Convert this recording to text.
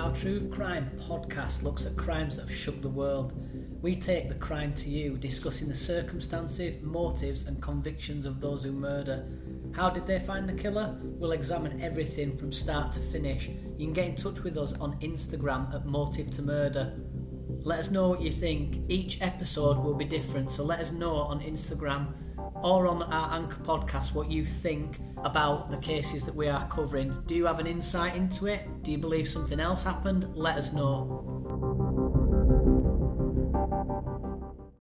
Our True Crime podcast looks at crimes that have shook the world. We take the crime to you, discussing the circumstances, motives, and convictions of those who murder. How did they find the killer? We'll examine everything from start to finish. You can get in touch with us on Instagram at Motive to Murder. Let us know what you think. Each episode will be different, so let us know on Instagram or on our Anchor podcast what you think about the cases that we are covering. Do you have an insight into it? Do you believe something else happened? Let us know.